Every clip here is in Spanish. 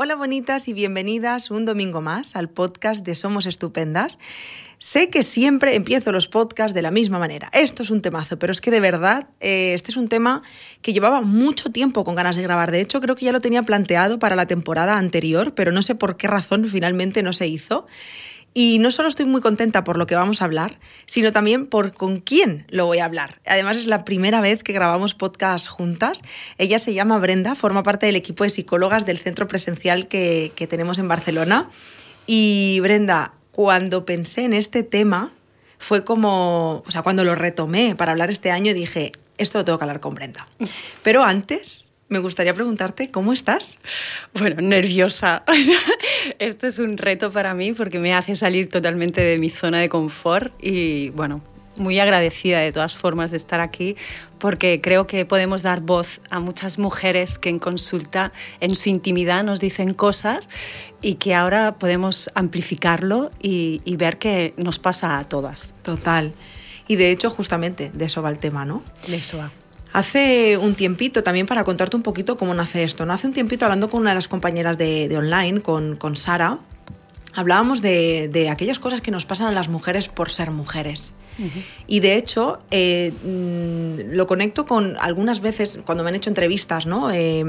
Hola bonitas y bienvenidas un domingo más al podcast de Somos Estupendas. Sé que siempre empiezo los podcasts de la misma manera. Esto es un temazo, pero es que de verdad eh, este es un tema que llevaba mucho tiempo con ganas de grabar. De hecho, creo que ya lo tenía planteado para la temporada anterior, pero no sé por qué razón finalmente no se hizo. Y no solo estoy muy contenta por lo que vamos a hablar, sino también por con quién lo voy a hablar. Además es la primera vez que grabamos podcast juntas. Ella se llama Brenda, forma parte del equipo de psicólogas del centro presencial que, que tenemos en Barcelona. Y Brenda, cuando pensé en este tema, fue como, o sea, cuando lo retomé para hablar este año, dije, esto lo tengo que hablar con Brenda. Pero antes, me gustaría preguntarte, ¿cómo estás? Bueno, nerviosa. Esto es un reto para mí porque me hace salir totalmente de mi zona de confort y bueno, muy agradecida de todas formas de estar aquí porque creo que podemos dar voz a muchas mujeres que en consulta, en su intimidad, nos dicen cosas y que ahora podemos amplificarlo y, y ver que nos pasa a todas. Total. Y de hecho, justamente de eso va el tema, ¿no? De eso va. Hace un tiempito, también para contarte un poquito cómo nace esto, ¿no? Hace un tiempito hablando con una de las compañeras de, de online, con, con, Sara, hablábamos de, de, aquellas cosas que nos pasan a las mujeres por ser mujeres. Uh -huh. Y de hecho, eh, lo conecto con algunas veces, cuando me han hecho entrevistas, ¿no? Eh,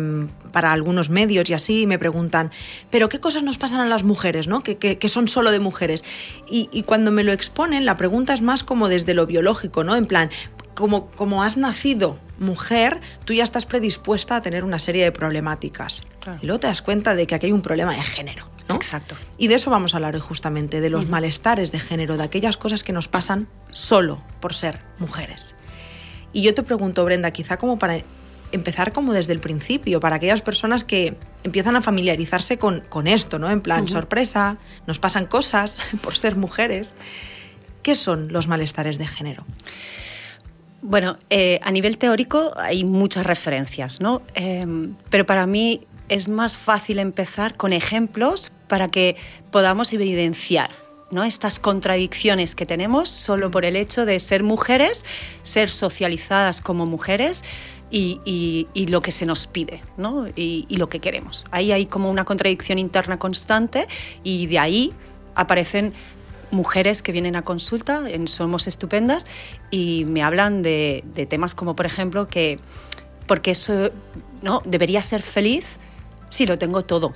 para algunos medios y así, me preguntan, ¿pero qué cosas nos pasan a las mujeres, ¿no? Que, que, que son solo de mujeres. Y, y, cuando me lo exponen, la pregunta es más como desde lo biológico, ¿no? En plan, como, como has nacido mujer, tú ya estás predispuesta a tener una serie de problemáticas. Claro. Y luego te das cuenta de que aquí hay un problema de género. ¿no? Exacto. Y de eso vamos a hablar hoy justamente, de los uh -huh. malestares de género, de aquellas cosas que nos pasan solo por ser mujeres. Y yo te pregunto, Brenda, quizá como para empezar como desde el principio, para aquellas personas que empiezan a familiarizarse con, con esto, ¿no? En plan, uh -huh. sorpresa, nos pasan cosas por ser mujeres. ¿Qué son los malestares de género? Bueno, eh, a nivel teórico hay muchas referencias, ¿no? Eh, pero para mí es más fácil empezar con ejemplos para que podamos evidenciar ¿no? estas contradicciones que tenemos solo por el hecho de ser mujeres, ser socializadas como mujeres y, y, lo que se nos pide ¿no? y lo que queremos. Ahí hay como una contradicción interna constante y de ahí aparecen mujeres que vienen a consulta en Somos Estupendas y me hablan de, temas como, por ejemplo, que porque eso no debería ser feliz si lo tengo todo.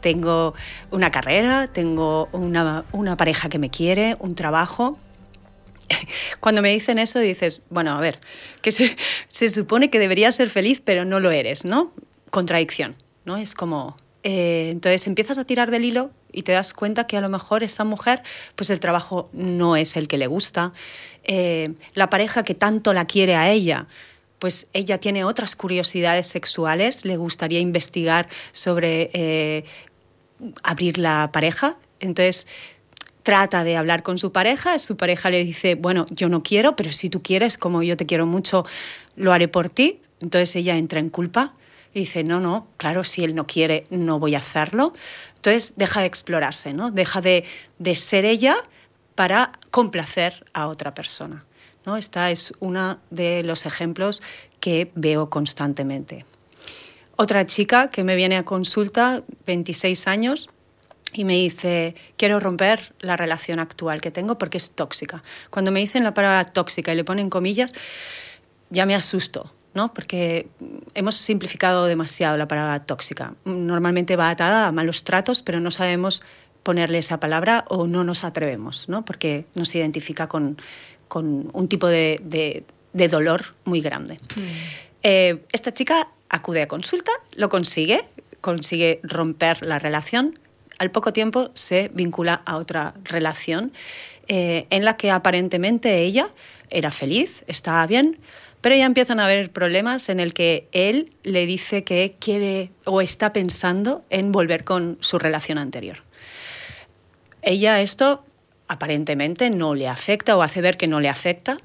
Tengo una carrera, tengo una, una pareja que me quiere, un trabajo. Cuando me dicen eso dices, bueno, a ver, que se, se supone que debería ser feliz, pero no lo eres, ¿no? Contradicción, ¿no? Es como, eh, entonces empiezas a tirar del hilo y te das cuenta que a lo mejor esta mujer, pues el trabajo no es el que le gusta, eh, la pareja que tanto la quiere a ella, pues ella tiene otras curiosidades sexuales, le gustaría investigar sobre eh, abrir la pareja, entonces trata de hablar con su pareja, su pareja le dice, bueno, yo no quiero, pero si tú quieres, como yo te quiero mucho, lo haré por ti, entonces ella entra en culpa y dice, no, no, claro, si él no quiere, no voy a hacerlo. Entonces deja de explorarse, ¿no? Deja de, de ser ella para complacer a otra persona. ¿no? Esta es uno de los ejemplos que veo constantemente. Otra chica que me viene a consulta, 26 años, y me dice, quiero romper la relación actual que tengo porque es tóxica. Cuando me dicen la palabra tóxica y le ponen comillas, ya me asusto, ¿no? Porque hemos simplificado demasiado la palabra tóxica. Normalmente va atada a malos tratos, pero no sabemos ponerle esa palabra o no nos atrevemos, ¿no? Porque nos identifica con, con un tipo de, de, de, dolor muy grande. Mm. Eh, esta chica acude a consulta, lo consigue, consigue romper la relación. Al poco tiempo se vincula a otra relación eh, en la que aparentemente ella era feliz, estaba bien, pero ya empiezan a haber problemas en el que él le dice que quiere o está pensando en volver con su relación anterior. Ella esto aparentemente no le afecta o hace ver que no le afecta,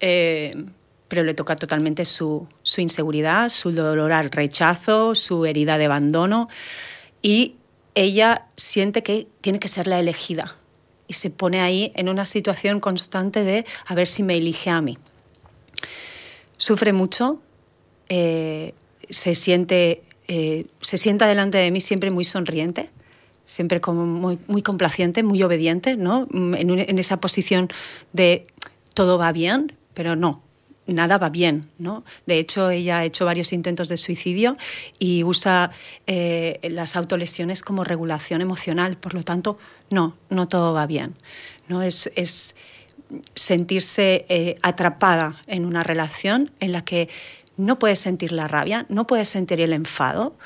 eh, pero le toca totalmente su, su, inseguridad, su dolor al rechazo, su herida de abandono y ella siente que tiene que ser la elegida y se pone ahí en una situación constante de a ver si me elige a mí sufre mucho, eh, se siente eh, se sienta delante de mí siempre muy sonriente, siempre como muy, complaciente, muy obediente, ¿no? En, en, esa posición de todo va bien, pero no, nada va bien, ¿no? De hecho, ella ha hecho varios intentos de suicidio y usa eh, las autolesiones como regulación emocional. Por lo tanto, no, no todo va bien. ¿no? Es sentirse eh, atrapada en una relación en la que no puede sentir la rabia, no puede sentir el enfado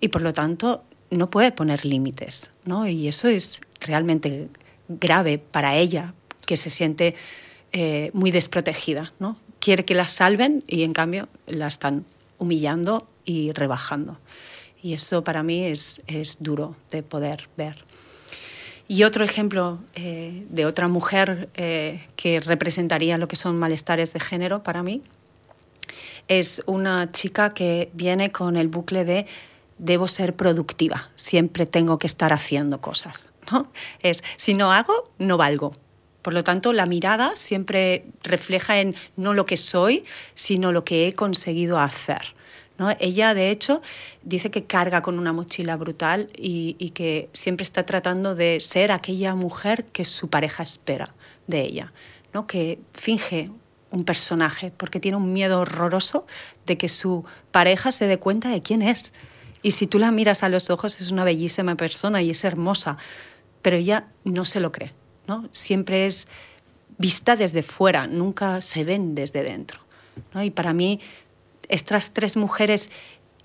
y por lo tanto no puede poner límites. ¿no? Y eso es realmente grave para ella, que se siente eh, muy desprotegida. ¿no? quiere que la salven y en cambio la están humillando y rebajando. Y eso para mí es, es duro de poder ver. Y otro ejemplo eh, de otra mujer eh, que representaría lo que son malestares de género para mí es una chica que viene con el bucle de debo ser productiva, siempre tengo que estar haciendo cosas. ¿no? Es si no hago, no valgo. Por lo tanto, la mirada siempre refleja en no lo que soy, sino lo que he conseguido hacer. ¿No? Ella, de hecho, dice que carga con una mochila brutal y, y, que siempre está tratando de ser aquella mujer que su pareja espera de ella, ¿no? que finge un personaje porque tiene un miedo horroroso de que su pareja se dé cuenta de quién es. Y si tú la miras a los ojos es una bellísima persona y es hermosa, pero ella no se lo cree. Siempre es vista desde fuera, nunca se ven desde dentro. Y para mí, estas tres mujeres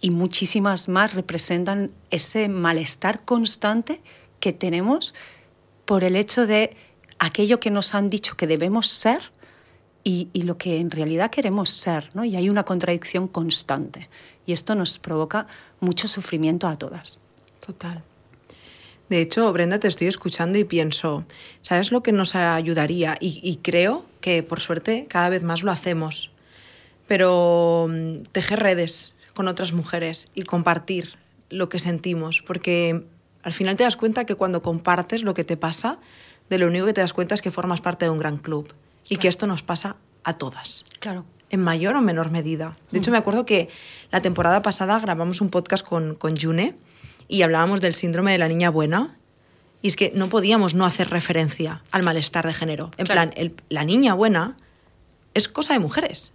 y muchísimas más representan ese malestar constante que tenemos por el hecho de aquello que nos han dicho que debemos ser y, lo que en realidad queremos ser. Y hay una contradicción constante. Y esto nos provoca mucho sufrimiento a todas. Total. De hecho, Brenda, te estoy escuchando y pienso, ¿sabes lo que nos ayudaría? Y, creo que por suerte cada vez más lo hacemos. Pero mm, tejer redes con otras mujeres y compartir lo que sentimos, porque al final te das cuenta que cuando compartes lo que te pasa, de lo único que te das cuenta es que formas parte de un gran club y que esto nos pasa a todas. Claro. En mayor o menor medida. De hecho, mm. me acuerdo que la temporada pasada grabamos un podcast con, con June y hablábamos del síndrome de la niña buena. Y es que no podíamos no hacer referencia al malestar de género. En plan, la niña buena es cosa de mujeres.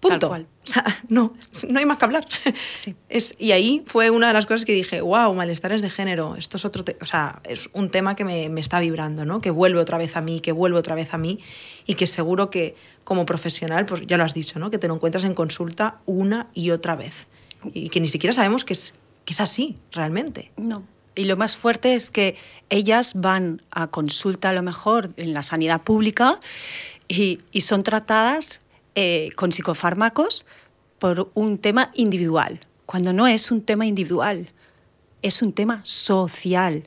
Punto. O sea, no, no hay más que hablar. Sí. Es, y ahí fue una de las cosas que dije, wow, malestares de género, esto es otro, o sea, es un tema que me, me, está vibrando, ¿no? Que vuelve otra vez a mí, que vuelve otra vez a mí y que seguro que como profesional, pues ya lo has dicho, ¿no? Que te lo encuentras en consulta una y otra vez y que ni siquiera sabemos que es, que es así, realmente. No. Y lo más fuerte es que ellas van a consulta a lo mejor en la sanidad pública y, y son tratadas eh, con psicofármacos por un tema individual, cuando no es un tema individual, es un tema social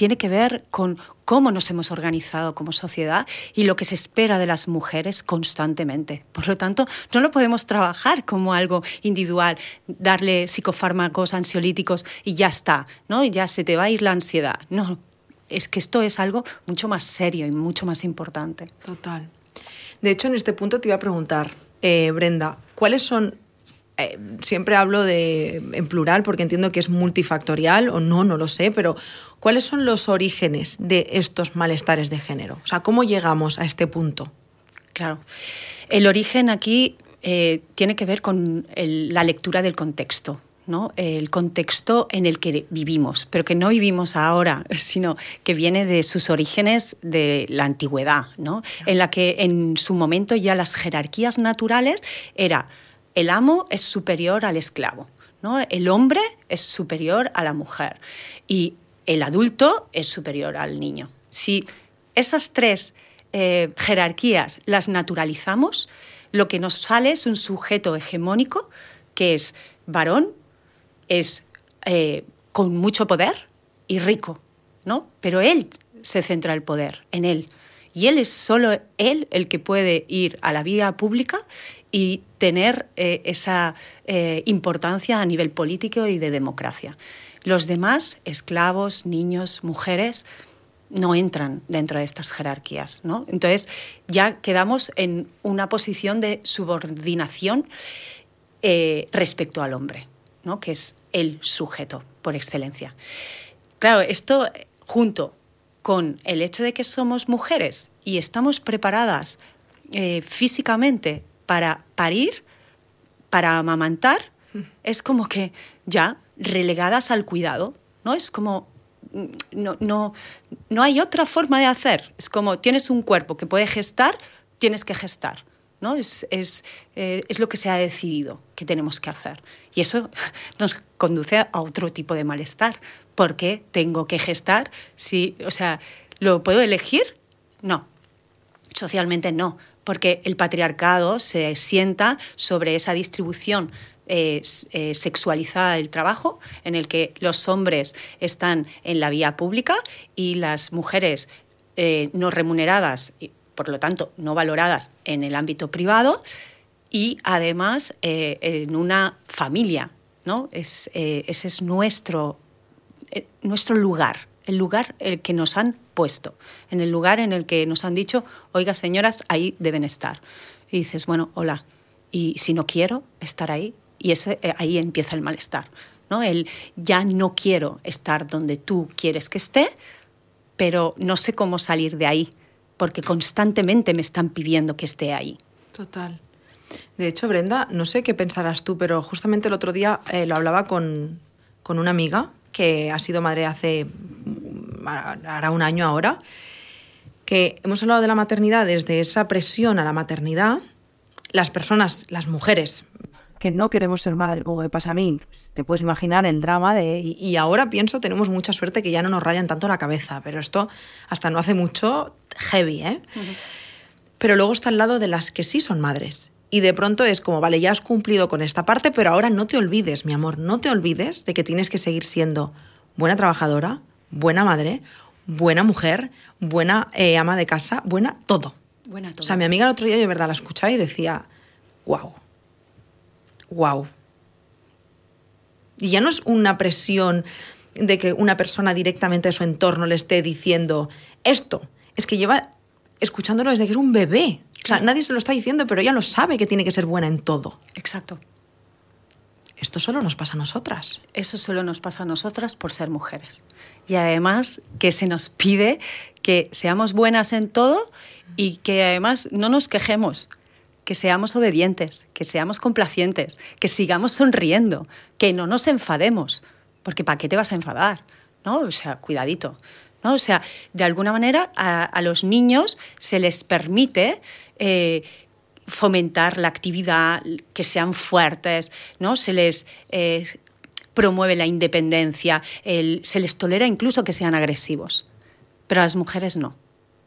tiene que ver con cómo nos hemos organizado como sociedad y lo que se espera de las mujeres constantemente. Por lo tanto, no lo podemos trabajar como algo individual, darle psicofármacos, ansiolíticos y ya está, ¿no? Ya se te va a ir la ansiedad. No, es que esto es algo mucho más serio y mucho más importante. Total. De hecho, en este punto te iba a preguntar, eh, Brenda, ¿cuáles son eh, siempre hablo de, en plural porque entiendo que es multifactorial o no, no lo sé, pero ¿cuáles son los orígenes de estos malestares de género? O sea, ¿cómo llegamos a este punto? Claro. El origen aquí eh, tiene que ver con la lectura del contexto. ¿No? el contexto en el que vivimos, pero que no vivimos ahora, sino que viene de sus orígenes de la antigüedad, ¿no? en la que en su momento ya las jerarquías naturales era el amo es superior al esclavo, ¿no? el hombre es superior a la mujer y el adulto es superior al niño. Si esas tres eh, jerarquías las naturalizamos, lo que nos sale es un sujeto hegemónico que es varón, es eh, con mucho poder y rico, ¿no? Pero él se centra el poder en él. Y él es solo él el que puede ir a la vida pública y tener eh, esa eh, importancia a nivel político y de democracia. Los demás, esclavos, niños, mujeres, no entran dentro de estas jerarquías. ¿no? Entonces ya quedamos en una posición de subordinación respecto al hombre, ¿no? que es el sujeto por excelencia. Claro, esto junto con el hecho de que somos mujeres y estamos preparadas eh, físicamente para parir, para amamantar, es como que ya relegadas al cuidado, ¿no? Es como mm, no, no, no hay otra forma de hacer. Es como tienes un cuerpo que puede gestar, tienes que gestar. ¿No? Es, es, eh, es, lo que se ha decidido que tenemos que hacer. Y eso nos conduce a otro tipo de malestar. ¿Por qué tengo que gestar? Si, o sea, ¿lo puedo elegir? No. Socialmente no, porque el patriarcado se sienta sobre esa distribución eh, eh, sexualizada del trabajo, en el que los hombres están en la vía pública y las mujeres no remuneradas, por lo tanto no valoradas en el ámbito privado, y además en una familia. ¿no? Es, ese es nuestro, nuestro lugar, el lugar el que nos han puesto, en el lugar en el que nos han dicho, oiga señoras, ahí deben estar. Y dices, bueno, hola, y si no quiero estar ahí, y ese, eh, ahí empieza el malestar. ¿no? El ya no quiero estar donde tú quieres que esté, pero no sé cómo salir de ahí, porque constantemente me están pidiendo que esté ahí. Total. De hecho, Brenda, no sé qué pensarás tú, pero justamente el otro día eh, lo hablaba con, con una amiga que ha sido madre hace hará un año ahora, que hemos hablado de la maternidad desde esa presión a la maternidad. Las personas, las mujeres, que no queremos ser madre, como me pasa a mí. Pues, te puedes imaginar el drama de... Y ahora pienso, tenemos mucha suerte que ya no nos rayan tanto la cabeza, pero esto hasta no hace mucho, heavy, ¿eh? Pero luego está al lado de las que sí son madres. Y de pronto es como, vale, ya has cumplido con esta parte, pero ahora no te olvides, mi amor, no te olvides de que tienes que seguir siendo buena trabajadora, buena madre, buena mujer, buena eh, ama de casa, buena todo. Buena todo. O sea, mi amiga el otro día de verdad la escuchaba y decía, wow, wow. Y ya no es una presión de que una persona directamente de su entorno le esté diciendo esto, es que lleva escuchándolo desde que es un bebé. O sea, nadie se lo está diciendo, pero ella lo sabe que tiene que ser buena en todo. Exacto. Esto solo nos pasa a nosotras. Eso solo nos pasa a nosotras por ser mujeres. Y además que se nos pide que seamos buenas en todo y que además no nos quejemos que seamos obedientes, que seamos complacientes, que sigamos sonriendo, que no nos enfademos, porque ¿para qué te vas a enfadar? ¿No? O sea, cuidadito. ¿no? O sea, de alguna manera a, los niños se les permite eh, fomentar la actividad, que sean fuertes, ¿no? Se les eh, promueve la independencia, se les tolera incluso que sean agresivos. Pero a las mujeres no.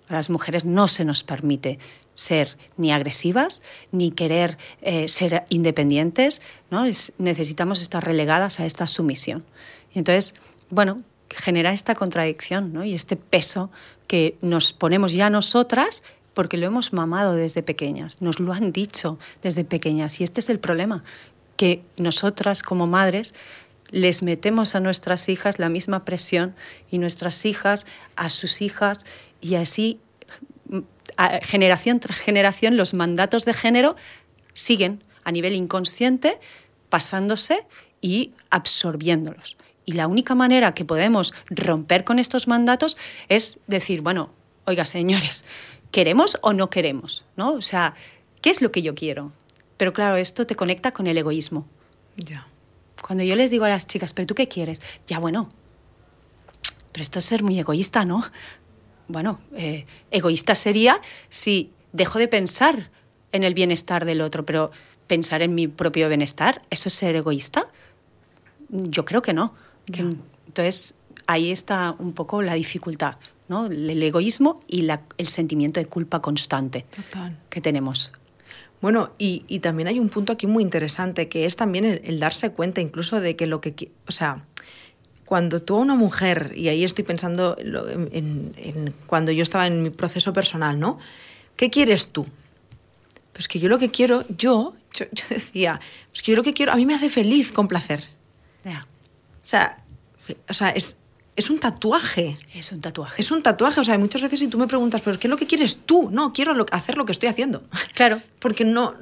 A las mujeres no se nos permite ser ni agresivas ni querer eh, ser independientes, ¿no? Es, necesitamos estar relegadas a esta sumisión. Y entonces, bueno, genera esta contradicción ¿no? y este peso que nos ponemos ya nosotras porque lo hemos mamado desde pequeñas, nos lo han dicho desde pequeñas y este es el problema, que nosotras como madres les metemos a nuestras hijas la misma presión y nuestras hijas a sus hijas y así generación tras generación los mandatos de género siguen a nivel inconsciente pasándose y absorbiéndolos. Y la única manera que podemos romper con estos mandatos es decir, bueno, oiga, señores, ¿queremos o no queremos? ¿No? O sea, ¿qué es lo que yo quiero? Pero claro, esto te conecta con el egoísmo. Ya. Cuando yo les digo a las chicas, ¿pero tú qué quieres? Ya, bueno, pero esto es ser muy egoísta, ¿no? Bueno, eh, egoísta sería si dejo de pensar en el bienestar del otro, pero pensar en mi propio bienestar, ¿eso es ser egoísta? Yo creo que no. entonces, ahí está un poco la dificultad, ¿no? El egoísmo y el sentimiento de culpa constante que tenemos. Bueno, y, también hay un punto aquí muy interesante, que es también el, el darse cuenta incluso de que lo que... O sea, cuando tú a una mujer, y ahí estoy pensando en, cuando yo estaba en mi proceso personal, ¿no? ¿Qué quieres tú? Pues que yo lo que quiero, yo, yo, decía, pues que yo lo que quiero, a mí me hace feliz con placer. O sea, o sea es, es un tatuaje. Es un tatuaje. Es un tatuaje. O sea, muchas veces si tú me preguntas, ¿pero qué es lo que quieres tú? No, quiero hacer lo que estoy haciendo. Claro. Porque no,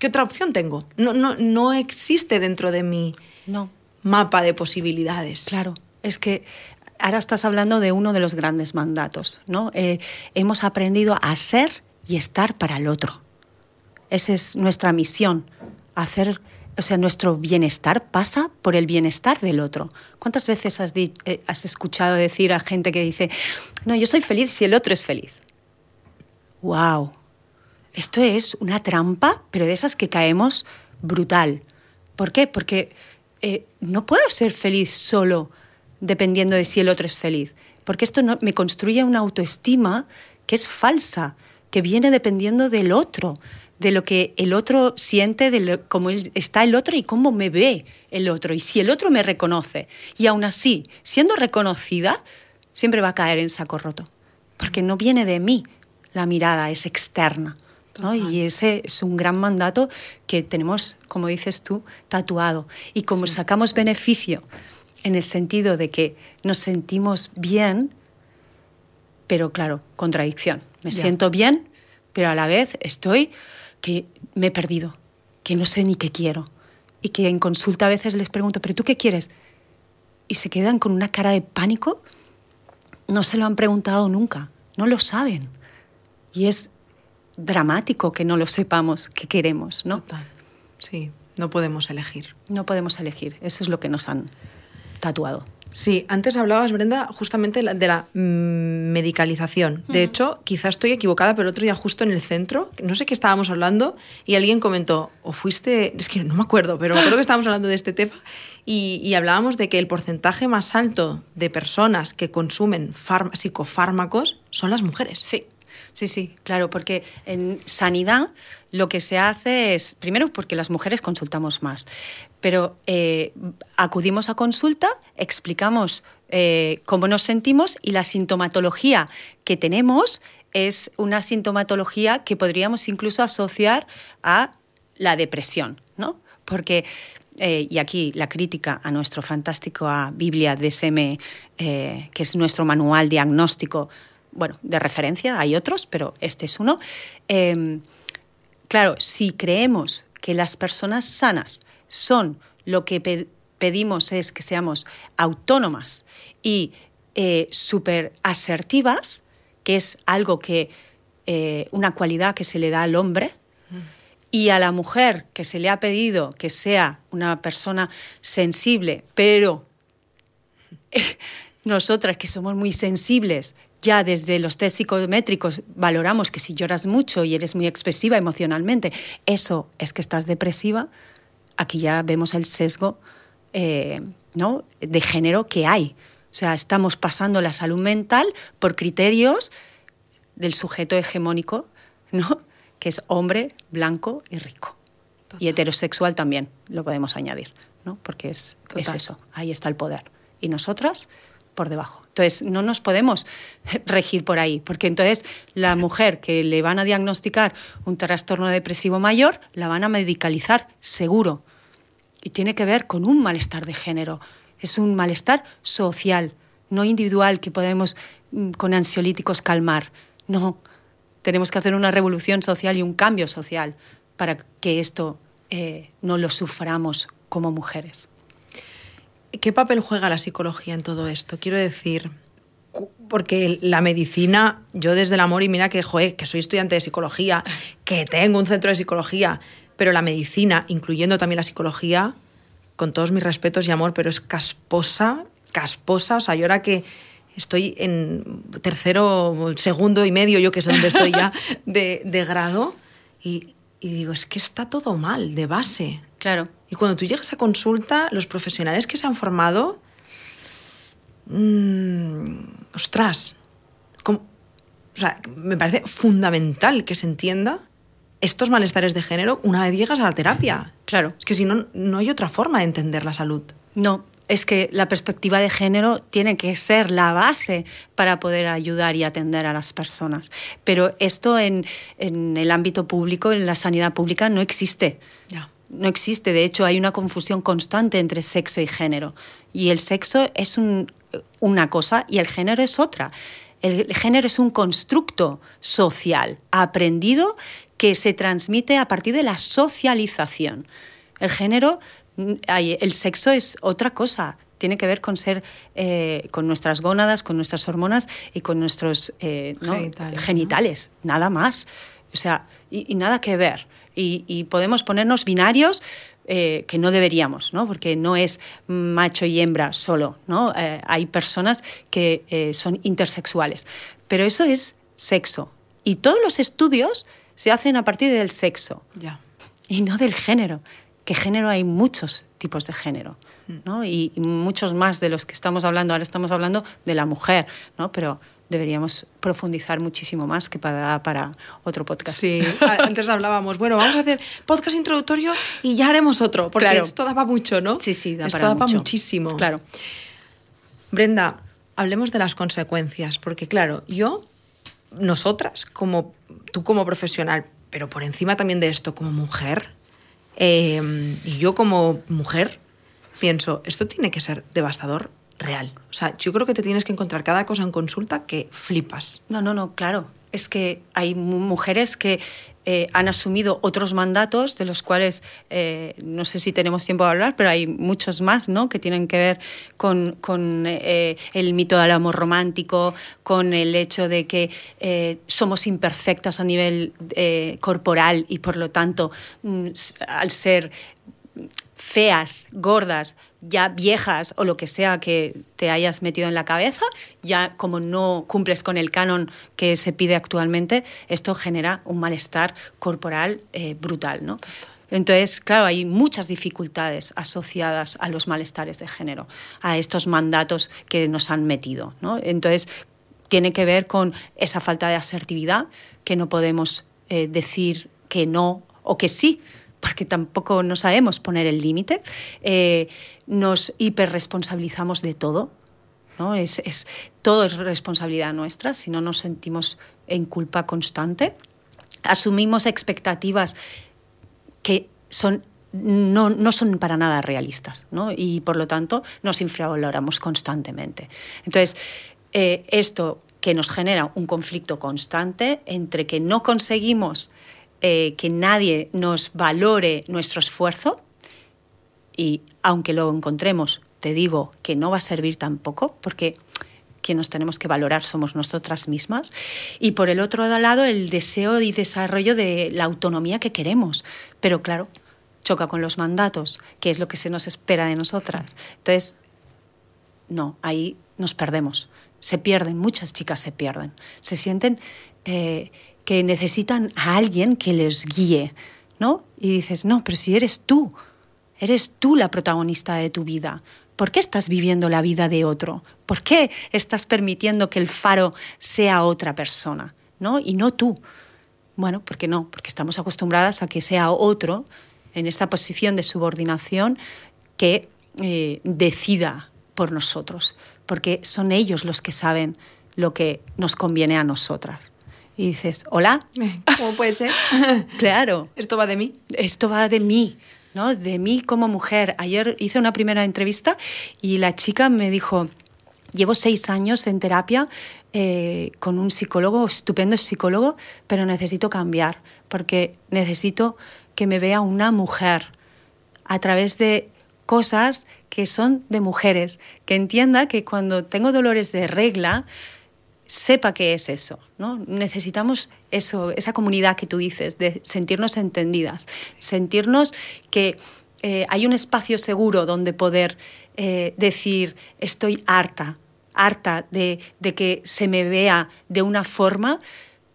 ¿qué otra opción tengo? No, no, no existe dentro de mí. No mapa de posibilidades. Claro, es que ahora estás hablando de uno de los grandes mandatos, ¿no? Eh, hemos aprendido a ser y estar para el otro. Esa es nuestra misión, hacer, o sea, nuestro bienestar pasa por el bienestar del otro. ¿Cuántas veces has, eh, has escuchado decir a gente que dice, no, yo soy feliz si el otro es feliz? ¡Wow! Esto es una trampa, pero de esas que caemos brutal. ¿Por qué? Porque eh, no puedo ser feliz solo dependiendo de si el otro es feliz, porque esto me construye una autoestima que es falsa, que viene dependiendo del otro, de lo que el otro siente, de cómo está el otro y cómo me ve el otro. Y si el otro me reconoce, y aún así, siendo reconocida, siempre va a caer en saco roto, porque no viene de mí, la mirada es externa. Y ese es un gran mandato que tenemos, como dices tú, tatuado. Y como sacamos beneficio en el sentido de que nos sentimos bien, pero claro, contradicción. Me siento bien, pero a la vez estoy que me he perdido, que no sé ni qué quiero. Y que en consulta a veces les pregunto, ¿pero tú qué quieres? Y se quedan con una cara de pánico. No se lo han preguntado nunca, no lo saben. Y es dramático que no lo sepamos qué queremos, ¿no? Total. Sí, no podemos elegir. No podemos elegir, eso es lo que nos han tatuado. Sí, antes hablabas, Brenda, justamente de la mm, medicalización. De hecho, quizás estoy equivocada, pero el otro día justo en el centro, no sé qué estábamos hablando, y alguien comentó, o fuiste, es que no me acuerdo, pero creo que estábamos hablando de este tema, y, y hablábamos de que el porcentaje más alto de personas que consumen psicofármacos son las mujeres. Sí. Sí, sí, claro, porque en sanidad lo que se hace es, primero porque las mujeres consultamos más, pero eh, acudimos a consulta, explicamos eh, cómo nos sentimos y la sintomatología que tenemos es una sintomatología que podríamos incluso asociar a la depresión, ¿no? Porque eh, y aquí la crítica a nuestro fantástico a Biblia DSM, que es nuestro manual diagnóstico bueno, de referencia, hay otros, pero este es uno. Em, claro, si creemos que las personas sanas son lo que pedimos es que seamos autónomas y eh, súper asertivas, que es algo que, eh, una cualidad que se le da al hombre, y a la mujer que se le ha pedido que sea una persona sensible, pero nosotras que somos muy sensibles, ya desde los test psicométricos valoramos que si lloras mucho y eres muy expresiva emocionalmente, eso es que estás depresiva, aquí ya vemos el sesgo eh, ¿no? de género que hay. O sea, estamos pasando la salud mental por criterios del sujeto hegemónico, ¿no? que es hombre, blanco y rico. Y heterosexual también lo podemos añadir, ¿no? porque es, es eso, ahí está el poder. Y nosotras por debajo. Entonces, no nos podemos regir por ahí, porque entonces la mujer que le van a diagnosticar un trastorno depresivo mayor, la van a medicalizar seguro. Y tiene que ver con un malestar de género. Es un malestar social, no individual que podemos mm, con ansiolíticos calmar. No, tenemos que hacer una revolución social y un cambio social para que esto eh, no lo suframos como mujeres. ¿Qué papel juega la psicología en todo esto? Quiero decir, porque la medicina, yo desde el amor, y mira que, que soy estudiante de psicología, que tengo un centro de psicología, pero la medicina, incluyendo también la psicología, con todos mis respetos y amor, pero es casposa, casposa. O sea, yo ahora que estoy en tercero, segundo y medio, yo que sé dónde estoy ya, de, de grado, y, y digo, es que está todo mal, de base. Claro. Y cuando tú llegas a consulta, los profesionales que se han formado, mmm, ostras, o sea, me parece fundamental que se entienda estos malestares de género una vez llegas a la terapia. Claro. Es que si no, no hay otra forma de entender la salud. No, es que la perspectiva de género tiene que ser la base para poder ayudar y atender a las personas. Pero esto en, en el ámbito público, en la sanidad pública, no existe. Ya no existe. De hecho, hay una confusión constante entre sexo y género. Y el sexo es una cosa y el género es otra. El género es un constructo social aprendido que se transmite a partir de la socialización. El género el sexo es otra cosa. Tiene que ver con ser, eh, con nuestras gónadas, con nuestras hormonas y con nuestros eh, genitales, nada más. O sea, y, nada que ver. Y, podemos ponernos binarios eh, que no deberíamos, ¿no? porque no es macho y hembra solo. ¿no? hay personas que son intersexuales. Pero eso es sexo. Y todos los estudios se hacen a partir del sexo. Ya. Y no del género que género hay muchos tipos de género, mm. ¿no? Y, muchos más de los que estamos hablando. Ahora estamos hablando de la mujer, ¿no? Pero deberíamos profundizar muchísimo más que para, para otro podcast. Sí, antes hablábamos, bueno, vamos a hacer podcast introductorio y ya haremos otro, porque esto daba mucho, ¿no? Sí, sí, da esto daba muchísimo. Claro. Brenda, hablemos de las consecuencias, porque claro, yo, nosotras, como tú como profesional, pero por encima también de esto como mujer, Em, y yo como mujer pienso, esto tiene que ser devastador real. O sea, yo creo que te tienes que encontrar cada cosa en consulta que flipas. No, no, no, claro. Es que hay mujeres que eh, han asumido otros mandatos, de los cuales eh, no sé si tenemos tiempo de hablar, pero hay muchos más ¿no? que tienen que ver con, con eh, el mito del amor romántico, con el hecho de que somos imperfectas a nivel corporal y por lo tanto, mm, al ser feas, gordas, ya viejas o lo que sea que te hayas metido en la cabeza, ya como no cumples con el canon que se pide actualmente, esto genera un malestar corporal eh, brutal, ¿no? Entonces, claro, hay muchas dificultades asociadas a los malestares de género, a estos mandatos que nos han metido, ¿no? Entonces, tiene que ver con esa falta de asertividad, que no podemos eh, decir que no o que sí, porque tampoco no sabemos poner el límite, eh, nos hiperresponsabilizamos de todo. ¿no? Es, es, todo es responsabilidad nuestra, si no nos sentimos en culpa constante. Asumimos expectativas que son no, no, son para nada realistas ¿no? y por lo tanto nos infravaloramos constantemente. Entonces, eh, esto que nos genera un conflicto constante entre que no conseguimos eh, que nadie nos valore nuestro esfuerzo y aunque lo encontremos, te digo que no va a servir tampoco porque quien nos tenemos que valorar somos nosotras mismas. Y por el otro lado, el deseo y desarrollo de la autonomía que queremos. Pero claro, choca con los mandatos, que es lo que se nos espera de nosotras. Entonces, no, ahí nos perdemos. Se pierden, muchas chicas se pierden. Se sienten eh, que necesitan a alguien que les guíe, ¿no? Y dices, no, pero si eres tú, eres tú la protagonista de tu vida. ¿Por qué estás viviendo la vida de otro? ¿Por qué estás permitiendo que el faro sea otra persona, ¿no? Y no tú. Bueno, ¿por qué no? Porque estamos acostumbradas a que sea otro en esta posición de subordinación que eh, decida por nosotros, porque son ellos los que saben lo que nos conviene a nosotras y dices, hola. ¿Cómo puede ser? claro. Esto va de mí. Esto va de mí, ¿no? De mí como mujer. Ayer hice una primera entrevista y la chica me dijo, llevo seis años en terapia eh, con un psicólogo, estupendo psicólogo, pero necesito cambiar porque necesito que me vea una mujer a través de cosas que son de mujeres, que entienda que cuando tengo dolores de regla, sepa qué es eso. ¿no? Necesitamos eso, esa comunidad que tú dices, de sentirnos entendidas, sentirnos que eh, hay un espacio seguro donde poder eh, decir estoy harta, harta de, que se me vea de una forma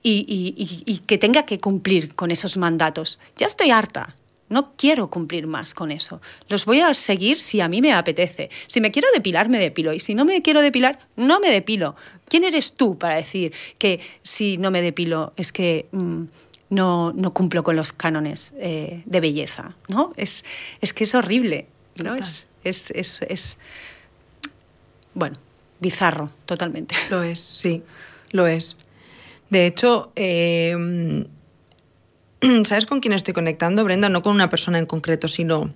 y, que tenga que cumplir con esos mandatos. Ya estoy harta, no quiero cumplir más con eso. Los voy a seguir si a mí me apetece. Si me quiero depilar, me depilo. Y si no me quiero depilar, no me depilo. ¿Quién eres tú para decir que si no me depilo es que mm, no, no, cumplo con los cánones eh, de belleza? ¿no? Es, es, que es horrible. ¿no? Es, es, es, bueno, bizarro, totalmente. Lo es, sí, lo es. De hecho, eh, ¿Sabes con quién estoy conectando, Brenda? No con una persona en concreto, sino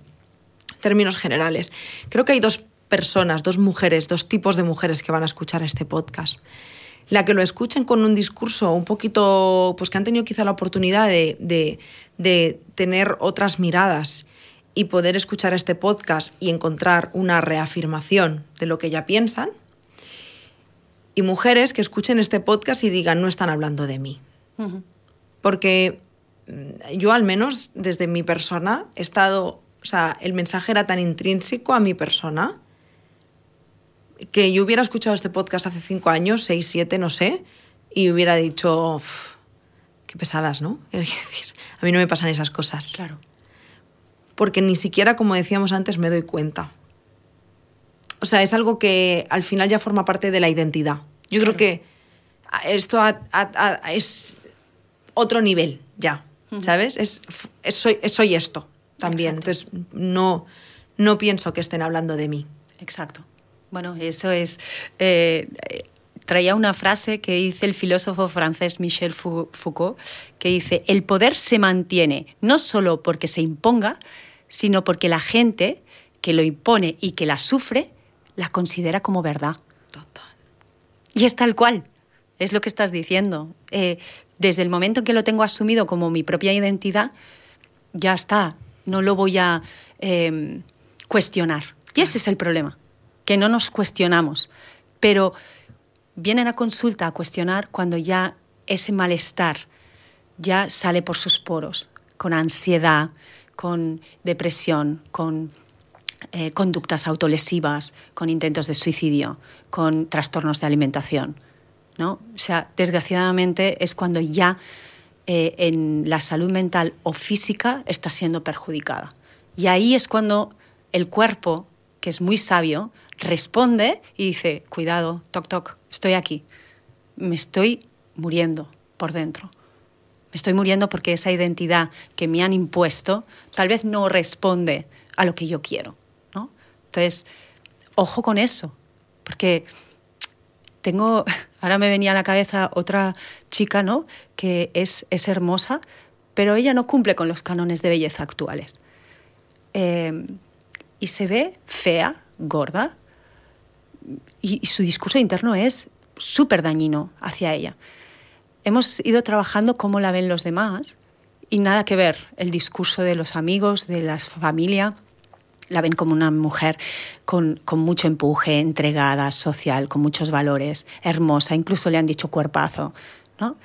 términos generales. Creo que hay dos personas, dos mujeres, dos tipos de mujeres que van a escuchar este podcast. La que lo escuchen con un discurso un poquito, pues que han tenido quizá la oportunidad de, de, tener otras miradas y poder escuchar este podcast y encontrar una reafirmación de lo que ya piensan. Y mujeres que escuchen este podcast y digan, no están hablando de mí. Porque yo al menos desde mi persona he estado, o sea, el mensaje era tan intrínseco a mi persona que yo hubiera escuchado este podcast hace cinco años, seis, siete, no sé, y hubiera dicho, qué pesadas, ¿no? decir, a mí no me pasan esas cosas. Claro porque ni siquiera, como decíamos antes, me doy cuenta. O sea, es algo que al final ya forma parte de la identidad. Yo creo que esto es otro nivel ya, ¿sabes? Es, soy, soy, esto también. Entonces, no, no pienso que estén hablando de mí. Exacto. Bueno, eso es... Eh, traía una frase que dice el filósofo francés Michel Foucault, que dice, el poder se mantiene no solo porque se imponga, sino porque la gente que lo impone y que la sufre, la considera como verdad. Total. Y es tal cual, es lo que estás diciendo. Eh, desde el momento en que lo tengo asumido como mi propia identidad, ya está, no lo voy a em, cuestionar. Y ese es el problema, que no nos cuestionamos. Pero vienen a consulta a cuestionar cuando ya ese malestar ya sale por sus poros, con ansiedad, con depresión, con eh, conductas autolesivas, con intentos de suicidio, con trastornos de alimentación. ¿No? O sea, desgraciadamente es cuando ya eh, en la salud mental o física está siendo perjudicada. Y ahí es cuando el cuerpo, que es muy sabio, responde y dice, cuidado, toc, toc, estoy aquí, me estoy muriendo por dentro me estoy muriendo porque esa identidad que me han impuesto tal vez no responde a lo que yo quiero. ¿no? Entonces, ojo con eso, porque tengo, ahora me venía a la cabeza otra chica, ¿no? Que es, es hermosa, pero ella no cumple con los cánones de belleza actuales. Eh, y se ve fea, gorda, y, y su discurso interno es súper dañino hacia ella hemos ido trabajando cómo la ven los demás y nada que ver el discurso de los amigos, de la familia. La ven como una mujer con, mucho empuje, entregada, social, con muchos valores, hermosa, incluso le han dicho cuerpazo. ¿no?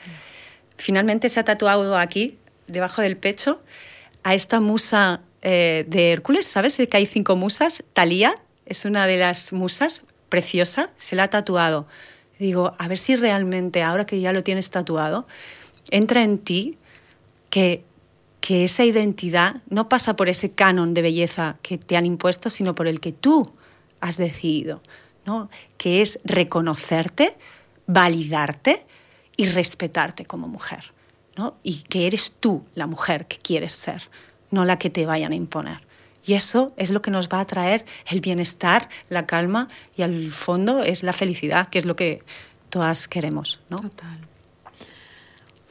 Finalmente se ha tatuado aquí, debajo del pecho, a esta musa eh, de Hércules. ¿Sabes que hay cinco musas? Talía es una de las musas, preciosa, se la ha tatuado digo, a ver si realmente, ahora que ya lo tienes tatuado, entra en ti que, que esa identidad no pasa por ese canon de belleza que te han impuesto, sino por el que tú has decidido, ¿no? que es reconocerte, validarte y respetarte como mujer, ¿no? y que eres tú la mujer que quieres ser, no la que te vayan a imponer. Y eso es lo que nos va a traer el bienestar, la calma y al fondo es la felicidad, que es lo que todas queremos. ¿no? Total.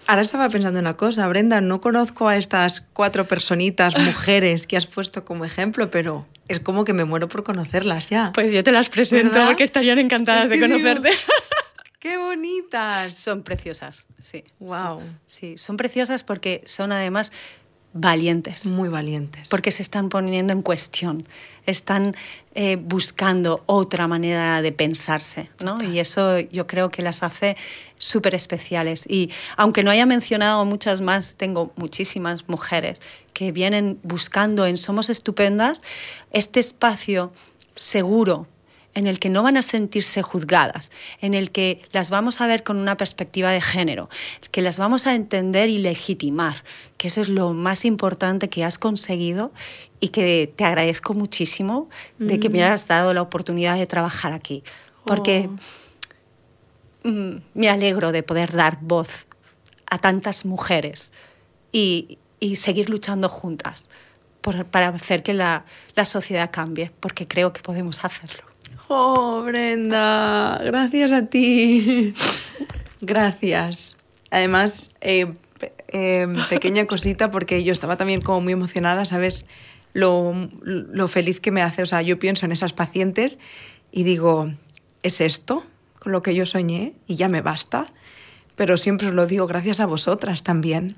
Ahora estaba pensando una cosa, Brenda, no conozco a estas cuatro personitas, mujeres que has puesto como ejemplo, pero es como que me muero por conocerlas ya. Pues yo te las presento porque estarían encantadas de conocerte. ¡Qué bonitas! Son preciosas, sí. Wow. Sí, son preciosas porque son además valientes. Muy valientes. Porque se están poniendo en cuestión, están eh, buscando otra manera de pensarse, ¿no? Y eso yo creo que las hace súper especiales. Y aunque no haya mencionado muchas más, tengo muchísimas mujeres que vienen buscando en Somos Estupendas este espacio seguro en el que no van a sentirse juzgadas, en el que las vamos a ver con una perspectiva de género, que las vamos a entender y legitimar, que eso es lo más importante que has conseguido y que te agradezco muchísimo de que me mm. hayas dado la oportunidad de trabajar aquí, porque oh. mm, me alegro de poder dar voz a tantas mujeres y, seguir luchando juntas para hacer que la sociedad cambie, porque creo que podemos hacerlo. Oh, Brenda, gracias a ti. gracias. Además, eh, eh, pequeña cosita, porque yo estaba también como muy emocionada, ¿sabes? Lo, lo feliz que me hace. O sea, yo pienso en esas pacientes y digo, ¿es esto con lo que yo soñé? Y ya me basta. Pero siempre os lo digo, gracias a vosotras también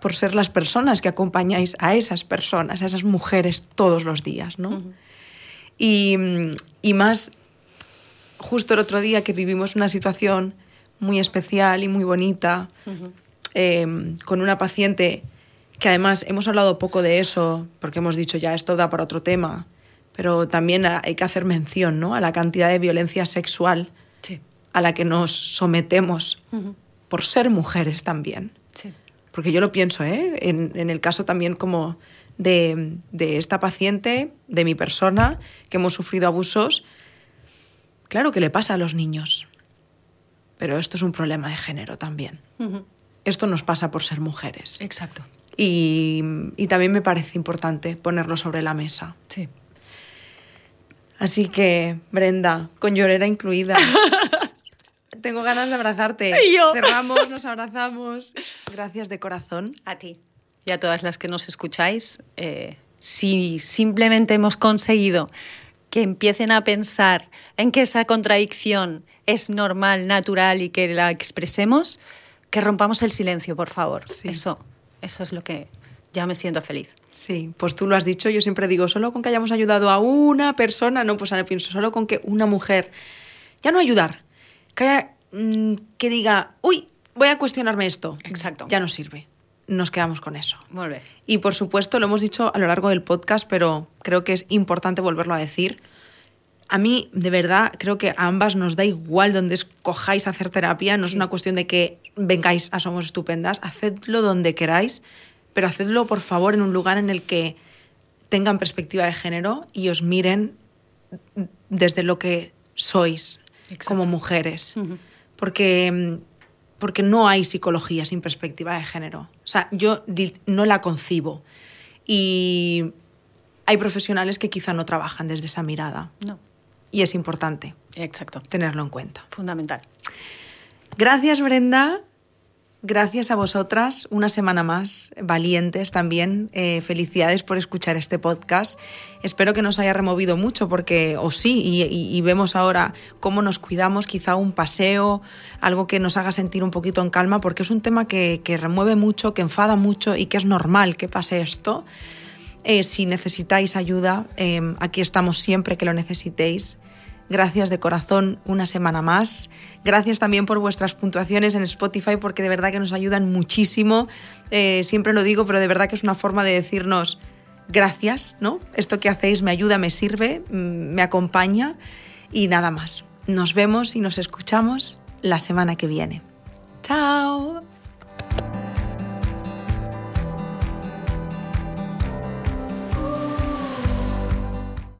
por ser las personas que acompañáis a esas personas, a esas mujeres todos los días, ¿no? Y, y más justo el otro día que vivimos una situación muy especial y muy bonita eh, con una paciente que además hemos hablado poco de eso, porque hemos dicho ya esto da para otro tema, pero también hay que hacer mención ¿no? a la cantidad de violencia sexual Sí. a la que nos sometemos por ser mujeres también. Sí. Porque yo lo pienso, ¿eh? en, en el caso también como de, de esta paciente, de mi persona, que hemos sufrido abusos, claro que le pasa a los niños, pero esto es un problema de género también. Esto nos pasa por ser mujeres. Exacto. Y, y también me parece importante ponerlo sobre la mesa. Sí. Así que, Brenda, con llorera incluida. Tengo ganas de abrazarte. Y yo. Cerramos, nos abrazamos. Gracias de corazón. A ti. Y a todas las que nos escucháis, eh, si simplemente hemos conseguido que empiecen a pensar en que esa contradicción es normal, natural y que la expresemos, que rompamos el silencio, por favor. Sí. Eso, eso es lo que ya me siento feliz. Sí, pues tú lo has dicho, yo siempre digo, solo con que hayamos ayudado a una persona, no, pues ahora pienso, solo con que una mujer, ya no ayudar, que, haya, mm, que diga, uy, voy a cuestionarme esto. Exacto. Ya no sirve. Nos quedamos con eso. Muy bien. Y por supuesto, lo hemos dicho a lo largo del podcast, pero creo que es importante volverlo a decir. A mí, de verdad, creo que a ambas nos da igual donde escojáis hacer terapia. No es una cuestión de que vengáis a Somos Estupendas. Hacedlo donde queráis, pero hacedlo, por favor, en un lugar en el que tengan perspectiva de género y os miren desde lo que sois Exacto. como mujeres. Porque, mm, porque no hay psicología sin perspectiva de género. O sea, yo no la concibo. Y hay profesionales que quizá no trabajan desde esa mirada. No. Y es importante Exacto. tenerlo en cuenta. Fundamental. Gracias, Brenda. Gracias a vosotras, una semana más, valientes también. Eh, felicidades por escuchar este podcast. Espero que nos haya removido mucho, porque, o sí, y, vemos ahora cómo nos cuidamos, quizá un paseo, algo que nos haga sentir un poquito en calma, porque es un tema que, que remueve mucho, que enfada mucho y que es normal que pase esto. Eh, si necesitáis ayuda, eh, aquí estamos siempre que lo necesitéis. Gracias de corazón una semana más. Gracias también por vuestras puntuaciones en Spotify porque de verdad que nos ayudan muchísimo. Eh, siempre lo digo, pero de verdad que es una forma de decirnos gracias, ¿no? Esto que hacéis me ayuda, me sirve, mm, me acompaña y nada más. Nos vemos y nos escuchamos la semana que viene. Chao.